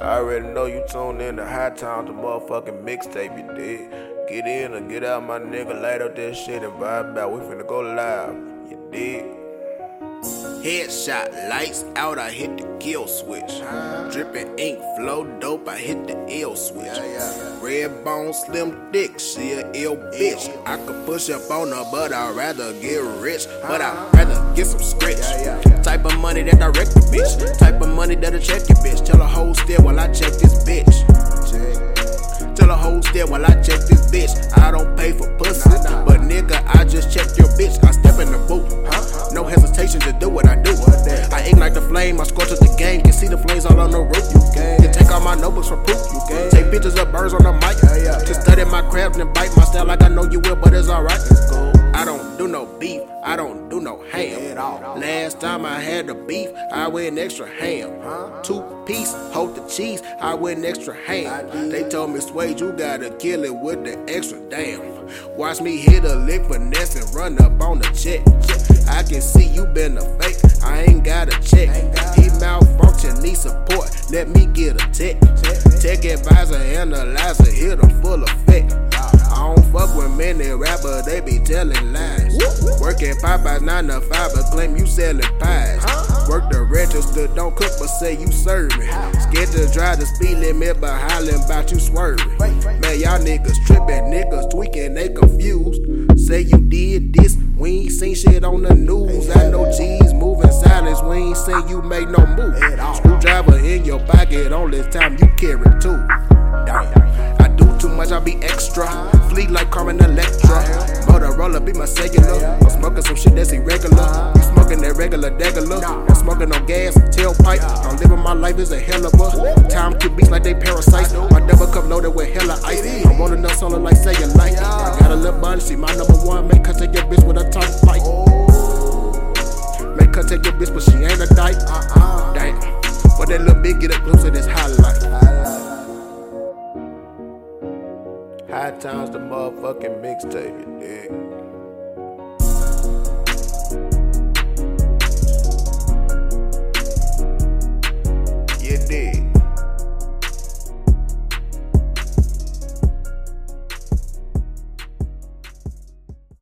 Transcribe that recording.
I already know you tuned in to High Town, the motherfucking mixtape, you did. Get in or get out, my nigga. Light up that shit and vibe out. We finna go live, you did. Headshot, lights out, I hit the kill switch. Dripping ink, flow dope, I hit the L switch. Red bone, slim dick, she a ill bitch. I could push up on her, but I'd rather get rich. But I'd rather get some scratch. Type of money that direct the bitch. Type of money that'll check your bitch. Tell a whole still while I check this bitch. Tell a whole still while I check this bitch. I don't pay for pussy, flame, I scorch the game. Can see the flames all on the roof. You can take all my notebooks for proof. You can take pictures of birds on the mic. To study my craft and bite my style like I know you will, but it's alright. I don't do no beef, I don't do no ham. Last time I had the beef, I went extra ham. Two piece, hold the cheese, I went extra ham. They told me, Suade, you gotta kill it with the extra damn. Watch me hit a lick finesse and run up on the check. I can see you been a fake, I ain't got a check. Let me get a tech. Tech advisor, analyzer, hit him full effect. I don't fuck with many rappers, they be telling lies. Working Popeyes 9 to 5, but claim you selling pies. Work the register, don't cook, but say you serving. Scared to drive the speed limit, but hollering about you swerving. Man, y'all niggas tripping, niggas tweaking, they confused. Say you did this, we ain't seen shit on the news. I know G's moving silence, we ain't seen you make no move. Screwdriver in your pocket, only time you carry two. I do too much, I be extra. Fleet like Carmen Electra. Motorola be my cellular. I'm smoking some shit that's irregular. You smoking that regular degular. I'm smoking on gas, tailpipe. I'm living my life as a hell of a. Time to beats like they parasites. My double cup loaded with hella ice. I'm rolling up solo like cellulite. I got a little body, she my number one. Make her take your bitch That little bitch get a glimpse of this highlight. High times the motherfucking mixtape, you?